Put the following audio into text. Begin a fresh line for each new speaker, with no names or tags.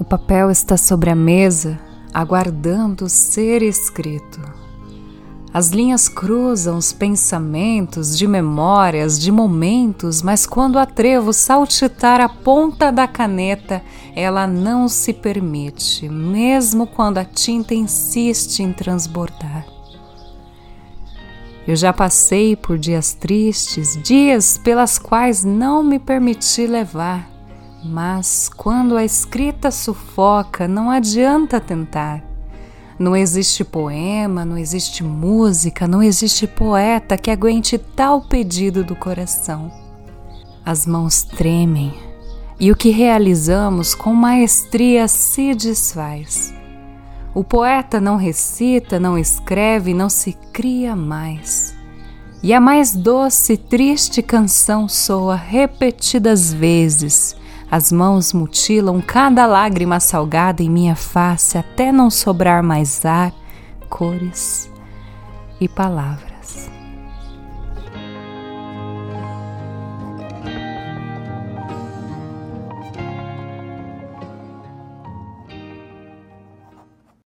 O papel está sobre a mesa, aguardando ser escrito. As linhas cruzam os pensamentos de memórias, de momentos, mas quando atrevo saltitar a ponta da caneta, ela não se permite, mesmo quando a tinta insiste em transbordar. Eu já passei por dias tristes, dias pelas quais não me permiti levar, mas quando a escrita sufoca, não adianta tentar. Não existe poema, não existe música, não existe poeta que aguente tal pedido do coração. As mãos tremem e o que realizamos com maestria se desfaz. O poeta não recita, não escreve, não se cria mais. E a mais doce e triste canção soa repetidas vezes. As mãos mutilam cada lágrima salgada em minha face até não sobrar mais ar, cores e palavras.